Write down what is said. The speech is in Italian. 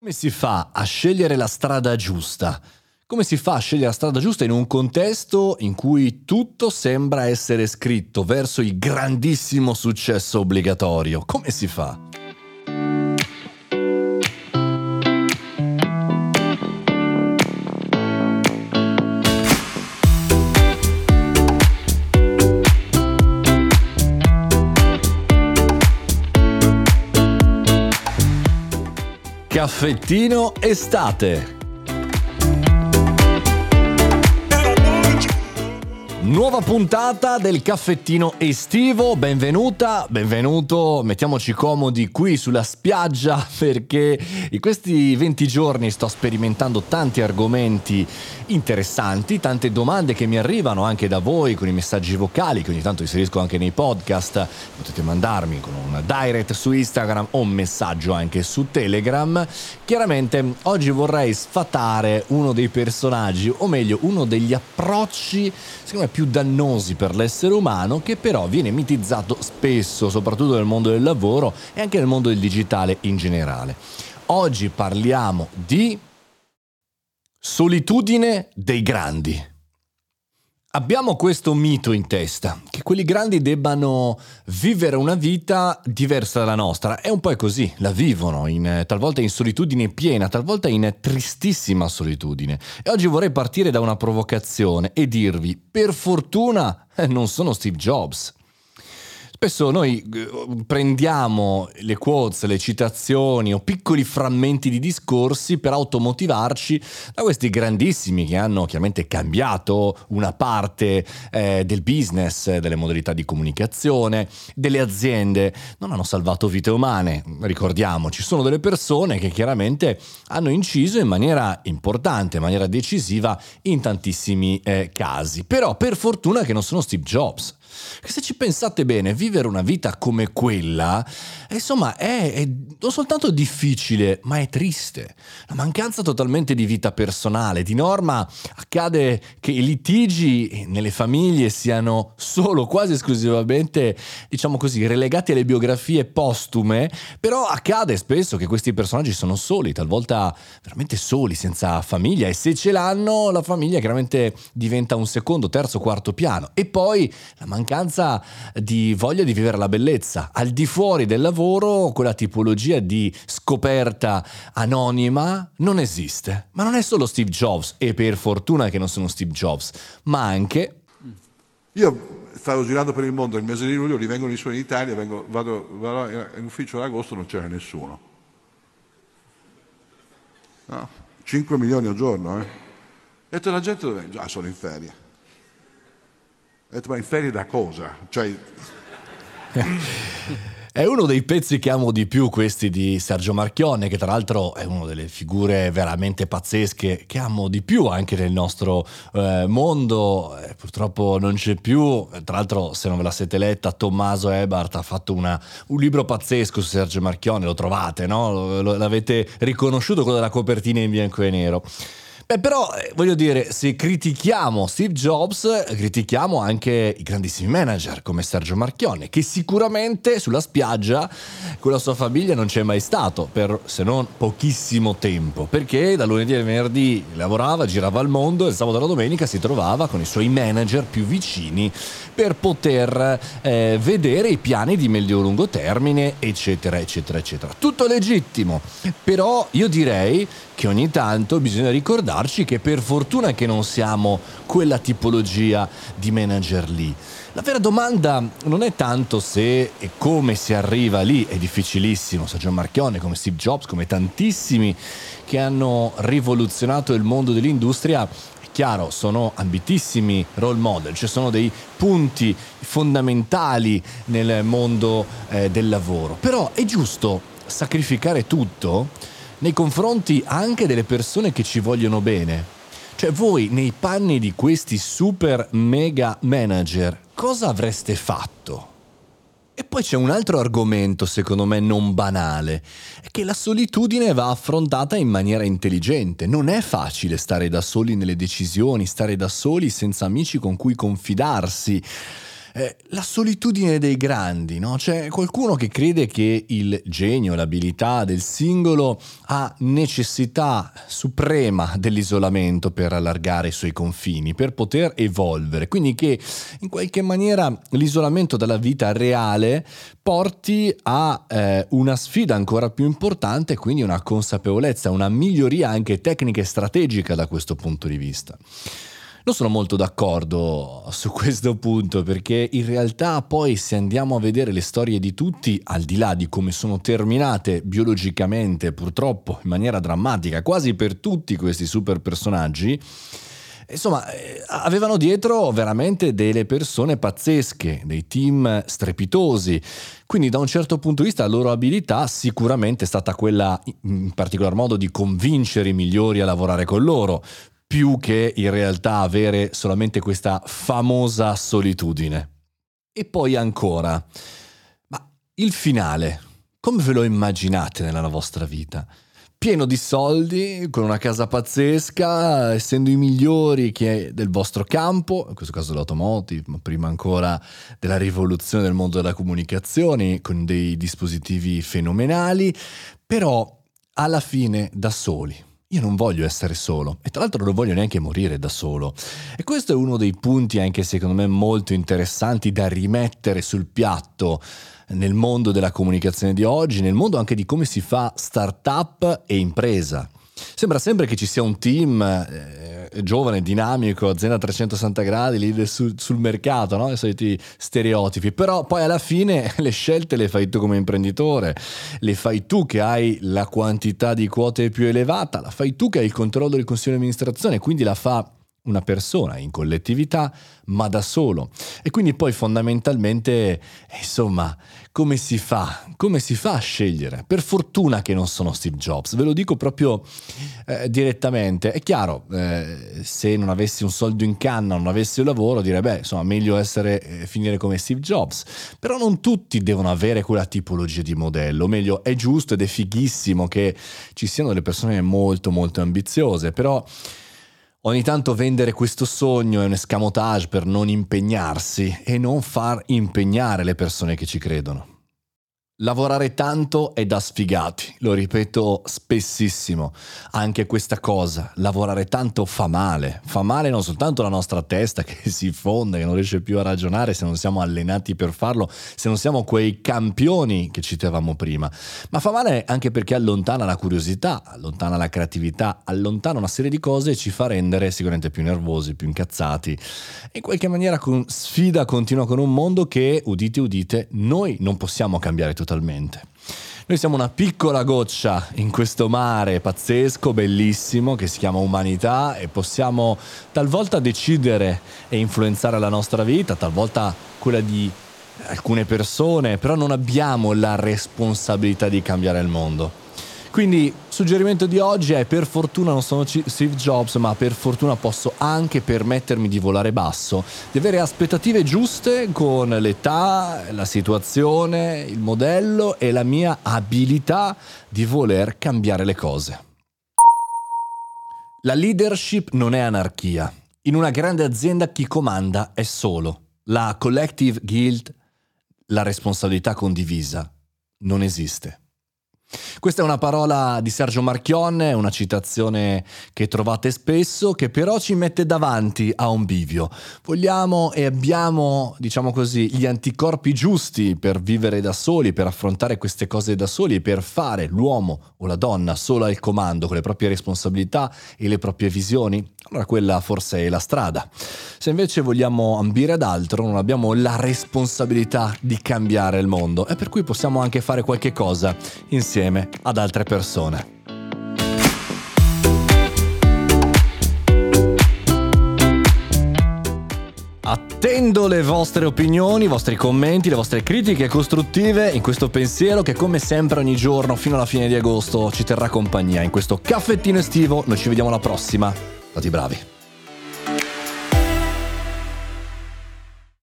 Come si fa a scegliere la strada giusta? Come si fa a scegliere la strada giusta in un contesto in cui tutto sembra essere scritto verso il grandissimo successo obbligatorio? Come si fa? Caffettino estate. Nuova puntata del caffettino estivo, benvenuta, benvenuto, mettiamoci comodi qui sulla spiaggia perché in questi 20 giorni sto sperimentando tanti argomenti interessanti, tante domande che mi arrivano anche da voi con i messaggi vocali che ogni tanto inserisco anche nei podcast, potete mandarmi con una direct su Instagram o un messaggio anche su Telegram. Chiaramente oggi vorrei sfatare uno dei personaggi, o meglio uno degli approcci secondo me più dannosi per l'essere umano che però viene mitizzato spesso, soprattutto nel mondo del lavoro e anche nel mondo del digitale in generale. Oggi parliamo di solitudine dei grandi. Abbiamo questo mito in testa, che quelli grandi debbano vivere una vita diversa dalla nostra. È un po' così, la vivono, in, talvolta in solitudine piena, talvolta in tristissima solitudine. E oggi vorrei partire da una provocazione e dirvi, per fortuna eh, non sono Steve Jobs. Spesso noi eh, prendiamo le quotes, le citazioni o piccoli frammenti di discorsi per automotivarci da questi grandissimi che hanno chiaramente cambiato una parte eh, del business, delle modalità di comunicazione, delle aziende, non hanno salvato vite umane, ricordiamoci, sono delle persone che chiaramente hanno inciso in maniera importante, in maniera decisiva in tantissimi eh, casi. Però per fortuna che non sono Steve Jobs che se ci pensate bene, vivere una vita come quella, insomma, è, è non soltanto difficile, ma è triste. La mancanza totalmente di vita personale. Di norma accade che i litigi nelle famiglie siano solo, quasi esclusivamente, diciamo così, relegati alle biografie postume, però accade spesso che questi personaggi sono soli, talvolta veramente soli, senza famiglia, e se ce l'hanno, la famiglia chiaramente diventa un secondo, terzo, quarto piano. E poi la mancanza mancanza di voglia di vivere la bellezza. Al di fuori del lavoro, quella tipologia di scoperta anonima non esiste. Ma non è solo Steve Jobs, e per fortuna che non sono Steve Jobs, ma anche... Io stavo girando per il mondo il mese di luglio, suoi in Italia, vengo, vado, vado, in ufficio ad agosto, non c'era nessuno. No, 5 milioni al giorno, eh. E la gente dove? Già sono in ferie. Ho detto, ma in ferie da cosa? Cioè... È uno dei pezzi che amo di più questi di Sergio Marchionne, che tra l'altro è una delle figure veramente pazzesche che amo di più anche nel nostro eh, mondo. Eh, purtroppo non c'è più. Tra l'altro, se non ve la siete letta, Tommaso Ebert ha fatto una, un libro pazzesco su Sergio Marchionne, lo trovate, no? L'avete riconosciuto quello della copertina in bianco e nero. Beh, però eh, voglio dire, se critichiamo Steve Jobs, critichiamo anche i grandissimi manager come Sergio Marchionne, che sicuramente sulla spiaggia con la sua famiglia non c'è mai stato, per se non pochissimo tempo, perché da lunedì al venerdì lavorava, girava il mondo e il sabato e la domenica si trovava con i suoi manager più vicini per poter eh, vedere i piani di medio-lungo termine, eccetera, eccetera, eccetera. Tutto legittimo, però io direi che ogni tanto bisogna ricordarci che per fortuna che non siamo quella tipologia di manager lì. La vera domanda non è tanto se e come si arriva lì, è difficilissimo, Sergio Marchione, come Steve Jobs, come tantissimi che hanno rivoluzionato il mondo dell'industria, chiaro, sono ambitissimi role model, cioè sono dei punti fondamentali nel mondo eh, del lavoro. Però è giusto sacrificare tutto nei confronti anche delle persone che ci vogliono bene. Cioè voi nei panni di questi super mega manager cosa avreste fatto? E poi c'è un altro argomento, secondo me non banale, è che la solitudine va affrontata in maniera intelligente. Non è facile stare da soli nelle decisioni, stare da soli senza amici con cui confidarsi. Eh, la solitudine dei grandi, no? C'è qualcuno che crede che il genio, l'abilità del singolo ha necessità suprema dell'isolamento per allargare i suoi confini, per poter evolvere, quindi che in qualche maniera l'isolamento dalla vita reale porti a eh, una sfida ancora più importante, quindi una consapevolezza, una miglioria anche tecnica e strategica da questo punto di vista. Non sono molto d'accordo su questo punto perché in realtà poi se andiamo a vedere le storie di tutti, al di là di come sono terminate biologicamente purtroppo in maniera drammatica quasi per tutti questi super personaggi, insomma, eh, avevano dietro veramente delle persone pazzesche, dei team strepitosi. Quindi da un certo punto di vista la loro abilità sicuramente è stata quella in particolar modo di convincere i migliori a lavorare con loro, più che in realtà avere solamente questa famosa solitudine. E poi ancora, ma il finale, come ve lo immaginate nella vostra vita? Pieno di soldi, con una casa pazzesca, essendo i migliori del vostro campo, in questo caso l'automotive, ma prima ancora della rivoluzione del mondo della comunicazione, con dei dispositivi fenomenali, però alla fine da soli io non voglio essere solo e tra l'altro non voglio neanche morire da solo. E questo è uno dei punti anche secondo me molto interessanti da rimettere sul piatto nel mondo della comunicazione di oggi, nel mondo anche di come si fa startup e impresa. Sembra sempre che ci sia un team eh, giovane, dinamico, azienda a 360 gradi, lì sul, sul mercato, no? i soliti stereotipi, però poi alla fine le scelte le fai tu come imprenditore, le fai tu che hai la quantità di quote più elevata, la fai tu che hai il controllo del consiglio di amministrazione, quindi la fa una persona in collettività, ma da solo. E quindi poi fondamentalmente, insomma, come si fa? Come si fa a scegliere? Per fortuna che non sono Steve Jobs, ve lo dico proprio eh, direttamente. È chiaro, eh, se non avessi un soldo in canna, non avessi un lavoro, direi, beh, insomma, meglio essere, eh, finire come Steve Jobs. Però non tutti devono avere quella tipologia di modello, o meglio, è giusto ed è fighissimo che ci siano delle persone molto, molto ambiziose, però Ogni tanto vendere questo sogno è un escamotage per non impegnarsi e non far impegnare le persone che ci credono. Lavorare tanto è da sfigati, lo ripeto spessissimo. Anche questa cosa, lavorare tanto fa male. Fa male non soltanto la nostra testa che si fonda, che non riesce più a ragionare se non siamo allenati per farlo, se non siamo quei campioni che citavamo prima, ma fa male anche perché allontana la curiosità, allontana la creatività, allontana una serie di cose e ci fa rendere sicuramente più nervosi, più incazzati. In qualche maniera con sfida continua con un mondo che, udite udite, noi non possiamo cambiare tutto totalmente. Noi siamo una piccola goccia in questo mare pazzesco, bellissimo, che si chiama umanità e possiamo talvolta decidere e influenzare la nostra vita, talvolta quella di alcune persone, però non abbiamo la responsabilità di cambiare il mondo. Quindi suggerimento di oggi è per fortuna non sono Steve Jobs, ma per fortuna posso anche permettermi di volare basso, di avere aspettative giuste con l'età, la situazione, il modello e la mia abilità di voler cambiare le cose. La leadership non è anarchia. In una grande azienda chi comanda è solo. La collective guild, la responsabilità condivisa, non esiste. Questa è una parola di Sergio Marchionne, una citazione che trovate spesso, che però ci mette davanti a un bivio. Vogliamo e abbiamo, diciamo così, gli anticorpi giusti per vivere da soli, per affrontare queste cose da soli e per fare l'uomo o la donna solo al comando con le proprie responsabilità e le proprie visioni? Allora quella forse è la strada. Se invece vogliamo ambire ad altro, non abbiamo la responsabilità di cambiare il mondo e per cui possiamo anche fare qualche cosa insieme ad altre persone. Attendo le vostre opinioni, i vostri commenti, le vostre critiche costruttive in questo pensiero che come sempre ogni giorno fino alla fine di agosto ci terrà compagnia in questo caffettino estivo. Noi ci vediamo alla prossima. Stati bravi.